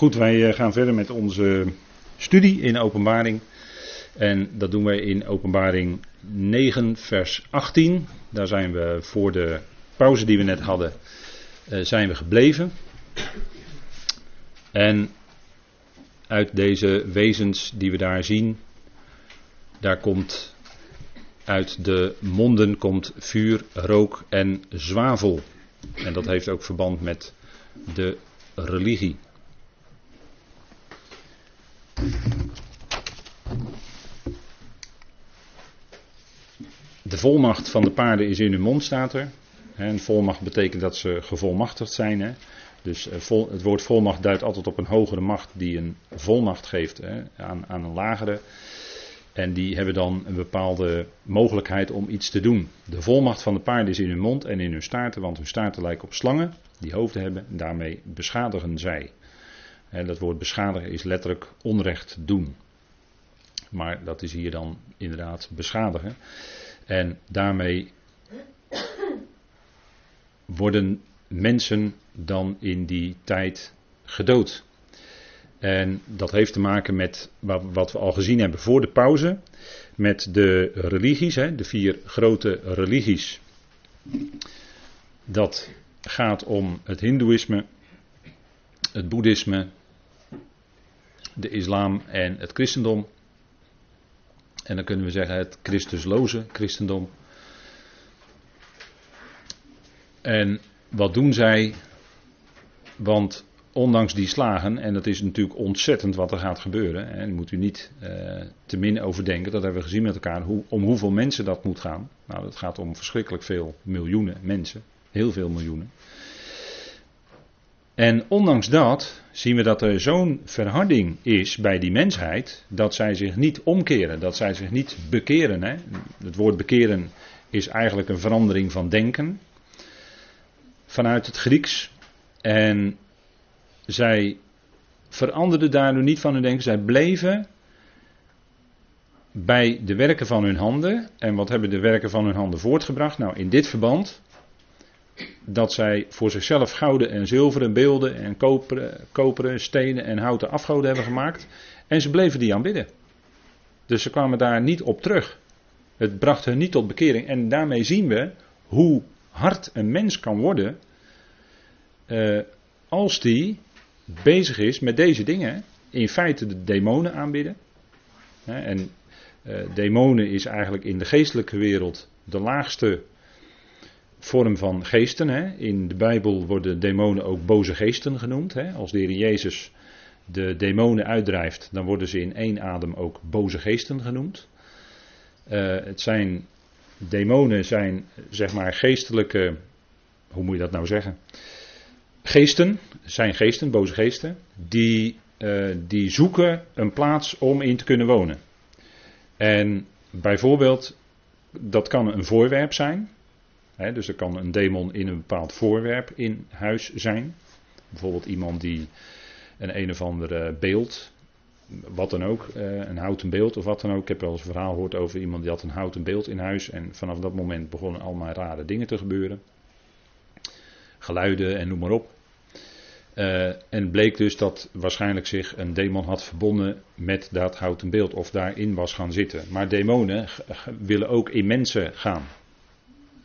Goed, wij eh, gaan verder met onze studie in Openbaring. En dat doen wij in Openbaring 9, vers 18. Daar zijn we voor de pauze die we net hadden, uh, zijn we gebleven. En uit deze wezens die we daar zien, daar komt uit de monden komt vuur, rook en zwavel. En dat heeft ook verband met de religie. Volmacht van de paarden is in hun mond, staat er. En volmacht betekent dat ze gevolmachtigd zijn. Hè? Dus eh, het woord volmacht duidt altijd op een hogere macht die een volmacht geeft hè, aan, aan een lagere. En die hebben dan een bepaalde mogelijkheid om iets te doen. De volmacht van de paarden is in hun mond en in hun staarten, want hun staarten lijken op slangen die hoofden hebben. En daarmee beschadigen zij. En dat woord beschadigen is letterlijk onrecht doen. Maar dat is hier dan inderdaad beschadigen. En daarmee worden mensen dan in die tijd gedood. En dat heeft te maken met wat we al gezien hebben voor de pauze. Met de religies, de vier grote religies. Dat gaat om het Hindoeïsme, het Boeddhisme, de islam en het christendom. En dan kunnen we zeggen het Christusloze christendom. En wat doen zij? Want ondanks die slagen, en dat is natuurlijk ontzettend wat er gaat gebeuren, en moet u niet uh, te min overdenken, dat hebben we gezien met elkaar, hoe, om hoeveel mensen dat moet gaan. Nou, dat gaat om verschrikkelijk veel miljoenen mensen, heel veel miljoenen. En ondanks dat zien we dat er zo'n verharding is bij die mensheid, dat zij zich niet omkeren, dat zij zich niet bekeren. Hè? Het woord bekeren is eigenlijk een verandering van denken vanuit het Grieks. En zij veranderden daar nu niet van hun denken, zij bleven bij de werken van hun handen. En wat hebben de werken van hun handen voortgebracht? Nou, in dit verband dat zij voor zichzelf gouden en zilveren beelden en koperen, koperen, stenen en houten afgoden hebben gemaakt. En ze bleven die aanbidden. Dus ze kwamen daar niet op terug. Het bracht hen niet tot bekering. En daarmee zien we hoe hard een mens kan worden. Uh, als die bezig is met deze dingen. In feite de demonen aanbidden. En uh, demonen is eigenlijk in de geestelijke wereld de laagste vorm van geesten. Hè. In de Bijbel worden demonen ook boze geesten genoemd. Hè. Als de Heer Jezus de demonen uitdrijft, dan worden ze in één adem ook boze geesten genoemd. Uh, het zijn, demonen zijn zeg maar geestelijke, hoe moet je dat nou zeggen? Geesten, zijn geesten, boze geesten, die, uh, die zoeken een plaats om in te kunnen wonen. En bijvoorbeeld, dat kan een voorwerp zijn dus er kan een demon in een bepaald voorwerp in huis zijn. Bijvoorbeeld iemand die een een of ander beeld, wat dan ook, eh, een houten beeld of wat dan ook. Ik heb wel eens een verhaal gehoord over iemand die had een houten beeld in huis. En vanaf dat moment begonnen allemaal rare dingen te gebeuren. Geluiden en noem maar op. Uh, en bleek dus dat waarschijnlijk zich een demon had verbonden met dat houten beeld of daarin was gaan zitten. Maar demonen willen ook in mensen gaan.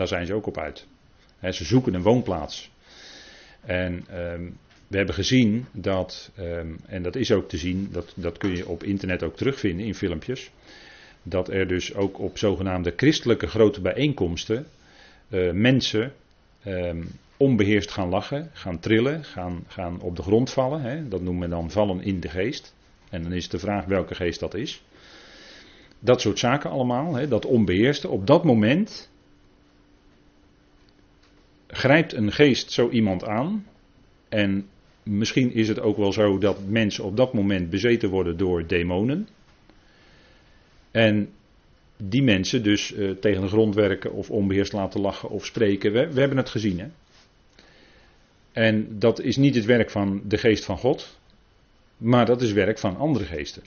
Daar zijn ze ook op uit. ze zoeken een woonplaats. En um, we hebben gezien dat, um, en dat is ook te zien, dat, dat kun je op internet ook terugvinden in filmpjes. Dat er dus ook op zogenaamde christelijke grote bijeenkomsten uh, mensen um, onbeheerst gaan lachen, gaan trillen, gaan, gaan op de grond vallen. Dat noemen we dan vallen in de geest. En dan is de vraag welke geest dat is. Dat soort zaken allemaal, dat onbeheerste. Op dat moment grijpt een geest zo iemand aan. En misschien is het ook wel zo dat mensen op dat moment bezeten worden door demonen. En die mensen dus uh, tegen de grond werken of onbeheerst laten lachen of spreken. We, we hebben het gezien. Hè? En dat is niet het werk van de geest van God, maar dat is werk van andere geesten.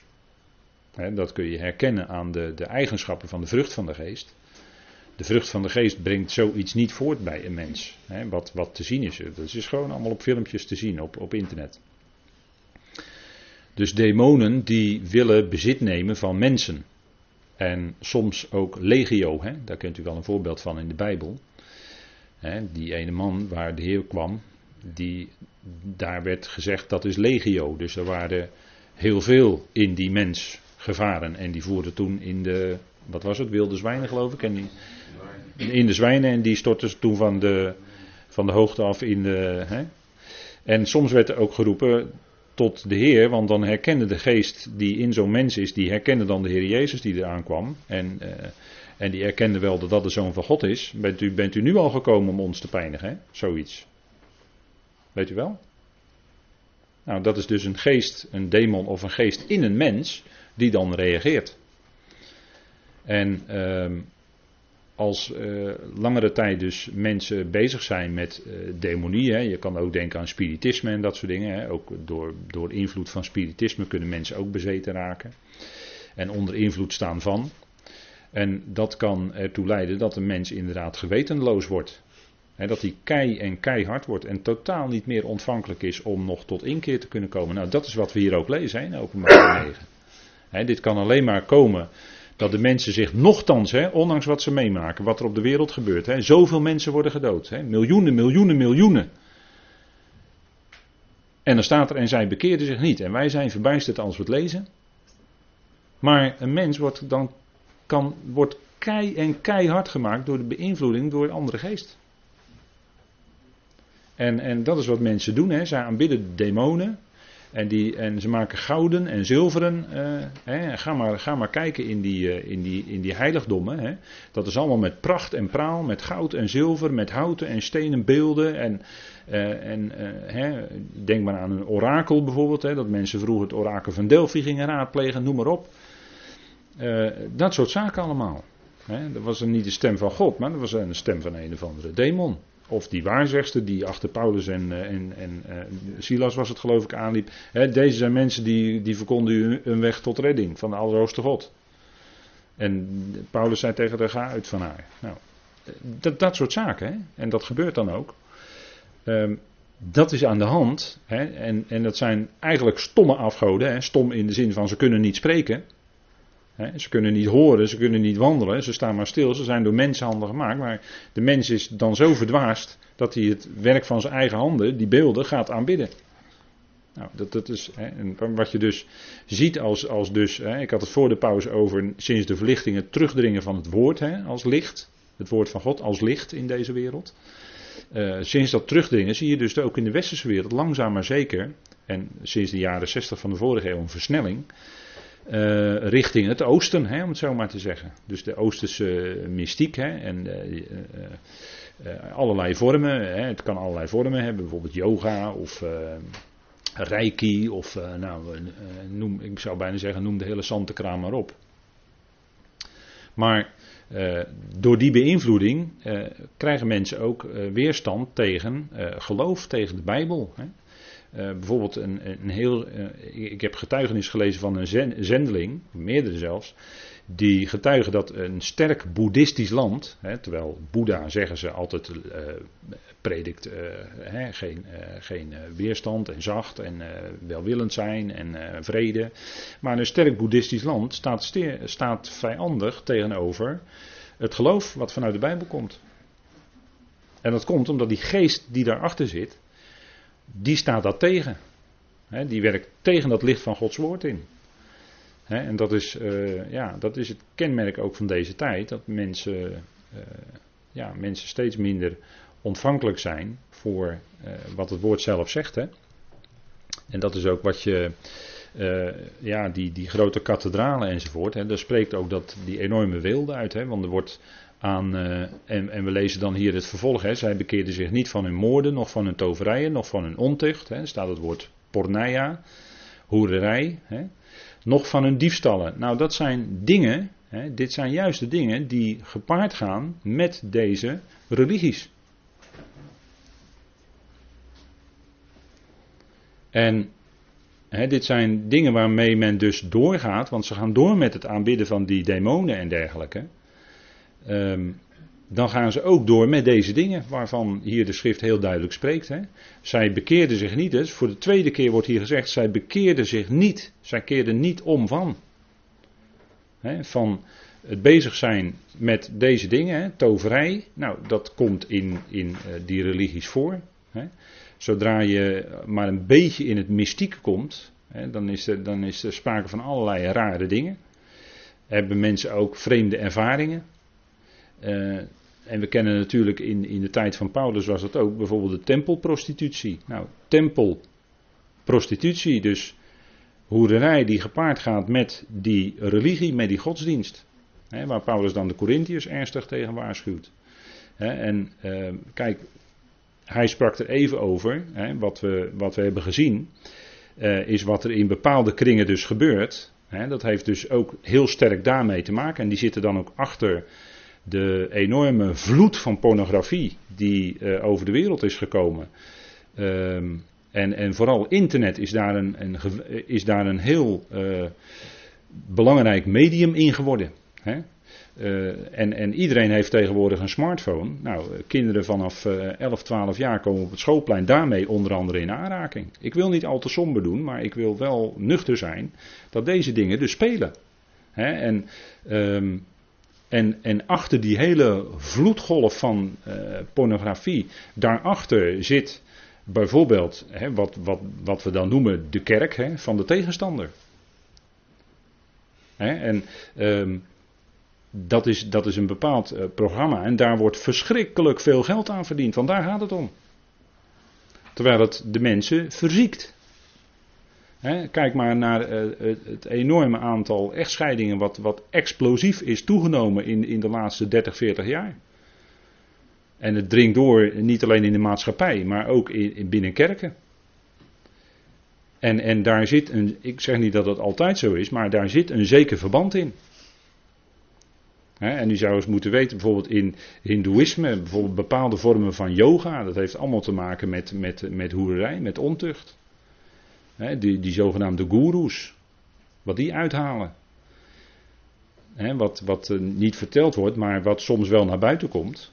dat kun je herkennen aan de, de eigenschappen van de vrucht van de geest. De vrucht van de geest brengt zoiets niet voort bij een mens. Hè, wat, wat te zien is. Dat is gewoon allemaal op filmpjes te zien op, op internet. Dus demonen die willen bezit nemen van mensen. En soms ook legio, hè? daar kent u wel een voorbeeld van in de Bijbel. Hè, die ene man waar de Heer kwam, die, daar werd gezegd dat is legio. Dus er waren heel veel in die mens gevaren. En die voerden toen in de, wat was het, wilde zwijnen geloof ik. En in de zwijnen en die stortten ze toen van de, van de hoogte af in de. Hè. En soms werd er ook geroepen tot de Heer, want dan herkende de geest die in zo'n mens is, die herkende dan de Heer Jezus die eraan kwam. En, uh, en die erkende wel dat dat de Zoon van God is. Bent u, bent u nu al gekomen om ons te pijnigen? Hè? Zoiets. Weet u wel? Nou, dat is dus een geest, een demon of een geest in een mens die dan reageert. En uh, als uh, langere tijd dus mensen bezig zijn met uh, demonie, je kan ook denken aan spiritisme en dat soort dingen. Hè, ook door, door invloed van spiritisme kunnen mensen ook bezeten raken. En onder invloed staan van. En dat kan ertoe leiden dat een mens inderdaad gewetenloos wordt. Hè, dat hij kei en keihard wordt en totaal niet meer ontvankelijk is om nog tot inkeer te kunnen komen. Nou, dat is wat we hier ook lezen in openbaar 9. Dit kan alleen maar komen dat de mensen zich nochtans, ondanks wat ze meemaken, wat er op de wereld gebeurt, hè, zoveel mensen worden gedood. Miljoenen, miljoenen, miljoenen. En dan staat er, en zij bekeerden zich niet. En wij zijn verbijsterd als we het lezen. Maar een mens wordt dan kan, wordt kei en keihard gemaakt door de beïnvloeding door een andere geest. En, en dat is wat mensen doen. Hè. Zij aanbidden demonen. En, die, en ze maken gouden en zilveren. Uh, hè, ga, maar, ga maar kijken in die, uh, in die, in die heiligdommen. Hè. Dat is allemaal met pracht en praal, met goud en zilver, met houten en stenen beelden. En, uh, en hè, denk maar aan een orakel bijvoorbeeld. Hè, dat mensen vroeger het orakel van Delphi gingen raadplegen, noem maar op. dat soort zaken allemaal. Hè. Dat was niet de stem van God, maar dat was een stem van een of andere demon. Of die waarzegster die achter Paulus en, eh, en, en uh, Silas was het geloof ik aanliep. Hè, deze zijn mensen die, die verkonden een weg tot redding van de Allerhoogste God. En Paulus zei tegen haar, ga uit van haar. Nou, dat, dat soort zaken. Hè? En dat gebeurt dan ook. Um, dat is aan de hand. Hè? En, en dat zijn eigenlijk stomme afgoden. Hè? Stom in de zin van ze kunnen niet spreken ze kunnen niet horen, ze kunnen niet wandelen, ze staan maar stil, ze zijn door mensenhanden gemaakt. Maar de mens is dan zo verdwaasd dat hij het werk van zijn eigen handen, die beelden, gaat aanbidden. Nou, dat, dat is wat je dus ziet als, als dus, ik had het voor de pauze over sinds de verlichting het terugdringen van het woord als licht. Het woord van God als licht in deze wereld. Uh, sinds dat terugdringen zie je dus ook in de westerse wereld langzaam maar zeker, en sinds de jaren 60 van de vorige eeuw een versnelling, uh, richting het oosten, hè, om het zo maar te zeggen. Dus de oosterse mystiek hè, en uh, uh, allerlei vormen. Hè, het kan allerlei vormen hebben, bijvoorbeeld yoga of reiki of nou, noem, ik zou bijna zeggen noem de hele zantekraam maar op. Maar door die beïnvloeding krijgen mensen ook weerstand tegen geloof, tegen de Bijbel. Hè. Uh, bijvoorbeeld een, een heel. Uh, ik heb getuigenis gelezen van een zendeling, meerdere zelfs. Die getuigen dat een sterk boeddhistisch land. Hè, terwijl Boeddha zeggen ze altijd uh, predikt hè, geen, geen weerstand en zacht en welwillend zijn en vrede. Maar een sterk boeddhistisch land staat, staat vijandig tegenover het geloof wat vanuit de Bijbel komt. En dat komt omdat die geest die daarachter zit die staat dat tegen. die werkt tegen dat licht van Gods woord in. en dat is, uh, ja, dat is het kenmerk ook van deze tijd. Dat mensen, uh, ja, mensen steeds minder ontvankelijk zijn voor uh, wat het woord zelf zegt. Hè. En dat is ook wat je, ja, die, die grote kathedralen enzovoort. Hè, daar spreekt ook dat die enorme wilde uit. Hè, want er wordt aan, uh, en, we lezen dan hier het vervolg. Hè. Zij bekeerden zich niet van hun moorden, nog van hun toverijen, nog van hun ontucht. Hè. staat het woord porneia, hoererij. Hè. Nog van hun diefstallen. Nou, dat zijn dingen, hè, dit zijn juist de dingen die gepaard gaan met deze religies. En dit zijn dingen waarmee men dus doorgaat, want ze gaan door met het aanbidden van die demonen en dergelijke. Um, dan gaan ze ook door met deze dingen waarvan hier de schrift heel duidelijk spreekt. Hè. Zij bekeerden zich niet, dus voor de tweede keer wordt hier gezegd, zij bekeerden zich niet, zij keerden niet om van. Hè, van het bezig zijn met deze dingen, hè, toverij, nou dat komt in, in uh, die religies voor. Hè. Zodra je maar een beetje in het mystieke komt, dan, is er, dan is er sprake van allerlei rare dingen. Hebben mensen ook vreemde ervaringen. Uh, en we kennen natuurlijk in, in de tijd van Paulus was dat ook bijvoorbeeld de tempelprostitutie. Nou, tempelprostitutie, dus hoererij die gepaard gaat met die religie, met die godsdienst. Waar Paulus dan de Corinthiërs ernstig tegen waarschuwt. En uh, kijk, hij sprak er even over, wat, we, wat we hebben gezien, uh, is wat er in bepaalde kringen dus gebeurt. dat heeft dus ook heel sterk daarmee te maken. En die zitten dan ook achter de enorme vloed van pornografie die uh, over de wereld is gekomen. Um, en, en, vooral internet is daar een, een is daar een heel uh, belangrijk medium in geworden. Hè? En, en, iedereen heeft tegenwoordig een smartphone. Nou, kinderen vanaf 11, 12 jaar komen op het schoolplein daarmee onder andere in aanraking. Ik wil niet al te somber doen, maar ik wil wel nuchter zijn dat deze dingen dus spelen. Hè? En um, en, en achter die hele vloedgolf van uh, pornografie, daarachter zit bijvoorbeeld hè, wat, wat, wat we dan noemen de kerk hè, van de tegenstander. Hè, en um, dat, is, dat is een bepaald uh, programma en daar wordt verschrikkelijk veel geld aan verdiend, want daar gaat het om. Terwijl het de mensen verziekt kijk maar naar uh, het enorme aantal echtscheidingen wat, wat explosief is toegenomen in, in de laatste 30, 40 jaar. En het dringt door niet alleen in de maatschappij, maar ook in, in binnen kerken. En, en daar zit een, ik zeg niet dat het altijd zo is, maar daar zit een zeker verband in. en u zou eens moeten weten, bijvoorbeeld in Hindoeïsme, bijvoorbeeld bepaalde vormen van yoga, dat heeft allemaal te maken met, met, met hoerij, met ontucht die, die zogenaamde goeroes. Wat die uithalen. wat, wat uh, niet verteld wordt, maar wat soms wel naar buiten komt.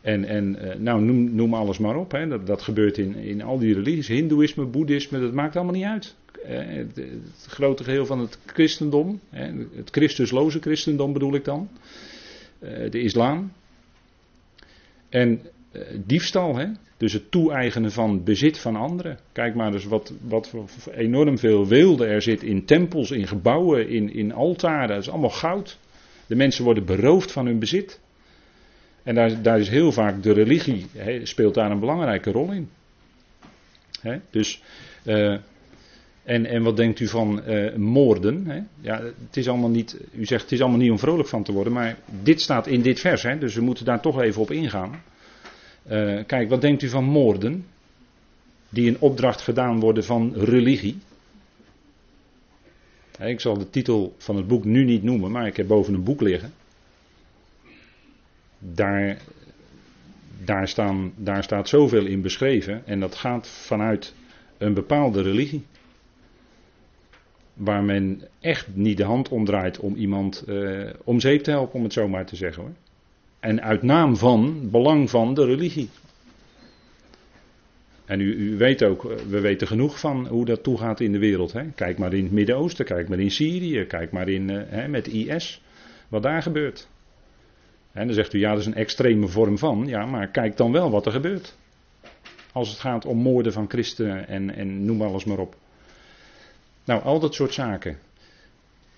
En, en uh, nou, noem, noem, alles maar op. Dat, dat, gebeurt in, in al die religies. Hindoeïsme, boeddhisme, dat maakt allemaal niet uit. Het, het, grote geheel van het christendom. het christusloze christendom bedoel ik dan. De islam. En diefstal, hè? Dus het toe-eigenen van bezit van anderen. Kijk maar eens wat, wat enorm veel weelde er zit in tempels, in gebouwen, in, in altaren. Dat is allemaal goud. De mensen worden beroofd van hun bezit. En daar, daar is heel vaak de religie, he, speelt daar een belangrijke rol in. He, dus, uh, en, en wat denkt u van uh, moorden? He? Ja, het is allemaal niet, u zegt het is allemaal niet om vrolijk van te worden, maar dit staat in dit vers, dus we moeten daar toch even op ingaan. Uh, kijk, wat denkt u van moorden? Die in opdracht gedaan worden van religie. Ik zal de titel van het boek nu niet noemen, maar ik heb boven een boek liggen. Daar, daar, staan, daar staat zoveel in beschreven en dat gaat vanuit een bepaalde religie. Waar men echt niet de hand omdraait om iemand uh, om zeep te helpen, om het zo maar te zeggen hoor. En uit naam van, belang van de religie. En u, u, weet ook, eh, we weten genoeg van hoe dat toegaat in de wereld. Hè? Kijk maar in het Midden-Oosten, kijk maar in Syrië, kijk maar in, uh, hè, met IS, wat daar gebeurt. En dan zegt u, ja, dat is een extreme vorm van. Ja, maar kijk dan wel wat er gebeurt. Als het gaat om moorden van christenen en, en noem alles maar op. Nou, al dat soort zaken.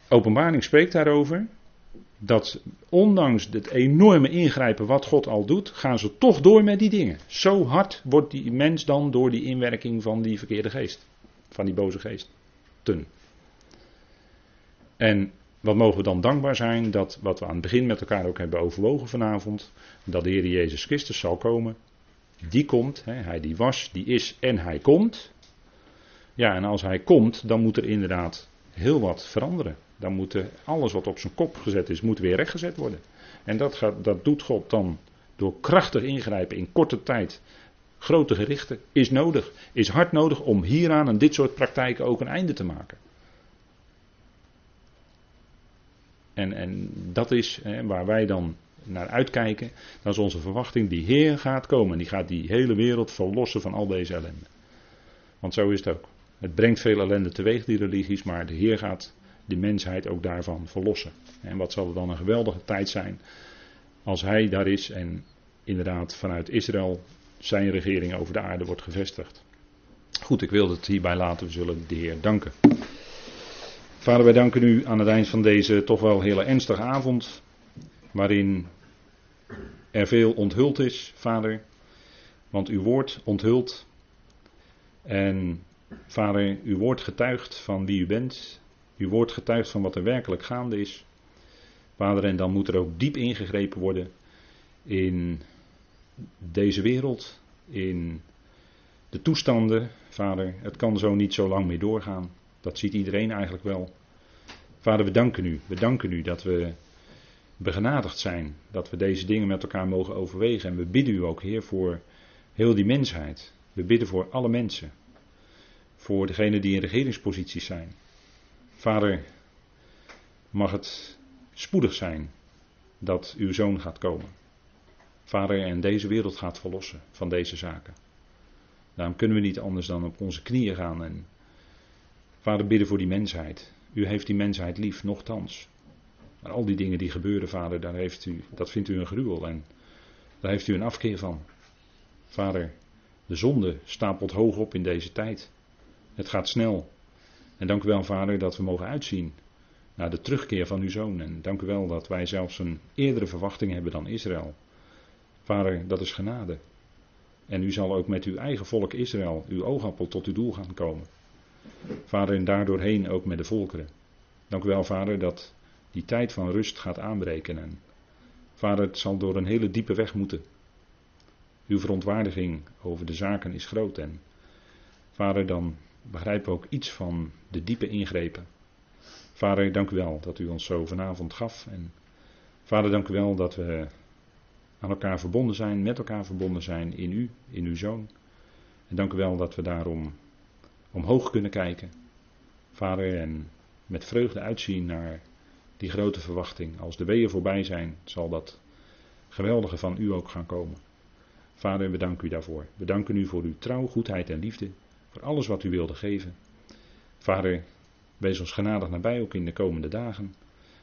Openbaring spreekt daarover dat ondanks het enorme ingrijpen wat God al doet, gaan ze toch door met die dingen. Zo hard wordt die mens dan door die inwerking van die verkeerde geest, van die boze geest. Ten. En wat mogen we dan dankbaar zijn dat wat we aan het begin met elkaar ook hebben overwogen vanavond, dat de Heer Jezus Christus zal komen. Die komt, hè, hij die was, die is en hij komt. Ja, en als hij komt, dan moet er inderdaad heel wat veranderen. Dan moet alles wat op zijn kop gezet is, moet weer rechtgezet worden. En dat, gaat, dat doet God dan door krachtig ingrijpen in korte tijd. Grote gerichten is nodig, is hard nodig om hieraan en dit soort praktijken ook een einde te maken. En, en dat is hè, waar wij dan naar uitkijken. Dat is onze verwachting. Die Heer gaat komen. Die gaat die hele wereld verlossen van al deze ellende. Want zo is het ook. Het brengt veel ellende teweeg, die religies, maar de Heer gaat de mensheid ook daarvan verlossen. En wat zal er dan een geweldige tijd zijn als Hij daar is en inderdaad vanuit Israël zijn regering over de aarde wordt gevestigd. Goed, ik wil het hierbij laten. We zullen de Heer danken. Vader, wij danken u aan het eind van deze toch wel hele ernstige avond, waarin er veel onthuld is, Vader. Want uw woord onthult. En Vader, uw woord getuigt van wie u bent. Uw woord getuigt van wat er werkelijk gaande is. Vader, en dan moet er ook diep ingegrepen worden in deze wereld, in de toestanden. Vader, het kan zo niet zo lang meer doorgaan. Dat ziet iedereen eigenlijk wel. Vader, we danken u. We danken u dat we begenadigd zijn. Dat we deze dingen met elkaar mogen overwegen. En we bidden u ook, Heer, voor heel die mensheid. We bidden voor alle mensen. Voor degenen die in regeringsposities zijn. Vader, mag het spoedig zijn dat uw zoon gaat komen. Vader, en deze wereld gaat verlossen van deze zaken. Daarom kunnen we niet anders dan op onze knieën gaan en Vader bidden voor die mensheid. U heeft die mensheid lief, nochtans. Maar al die dingen die gebeuren, Vader, daar heeft u, dat vindt u een gruwel en daar heeft u een afkeer van. Vader, de zonde stapelt hoog op in deze tijd. Het gaat snel. En dank u wel, Vader, dat we mogen uitzien naar de terugkeer van uw zoon. En dank u wel dat wij zelfs een eerdere verwachting hebben dan Israël. Vader, dat is genade. En u zal ook met uw eigen volk Israël, uw oogappel, tot uw doel gaan komen. Vader, en daardoorheen ook met de volkeren. Dank u wel, Vader, dat die tijd van rust gaat aanbreken. En Vader, het zal door een hele diepe weg moeten. Uw verontwaardiging over de zaken is groot. En Vader, dan begrijpen ook iets van de diepe ingrepen. Vader, dank u wel dat u ons zo vanavond gaf. En Vader, dank u wel dat we aan elkaar verbonden zijn, met elkaar verbonden zijn in u, in uw zoon. En dank u wel dat we daarom omhoog kunnen kijken. Vader, en met vreugde uitzien naar die grote verwachting. Als de weeën voorbij zijn, zal dat geweldige van u ook gaan komen. Vader, we danken u daarvoor. We danken u voor uw trouw, goedheid en liefde. Voor alles wat u wilde geven. Vader, wees ons genadig nabij ook in de komende dagen.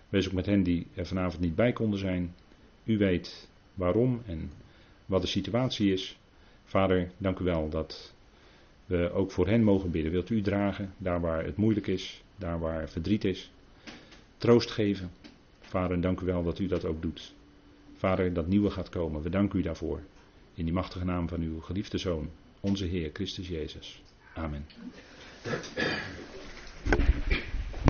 Wees ook met hen die er vanavond niet bij konden zijn. U weet waarom en wat de situatie is. Vader, dank u wel dat we ook voor hen mogen bidden. Wilt u dragen, daar waar het moeilijk is, daar waar verdriet is. Troost geven. Vader, dank u wel dat u dat ook doet. Vader, dat nieuwe gaat komen. We danken u daarvoor. In die machtige naam van uw geliefde Zoon, onze Heer Christus Jezus. Amen.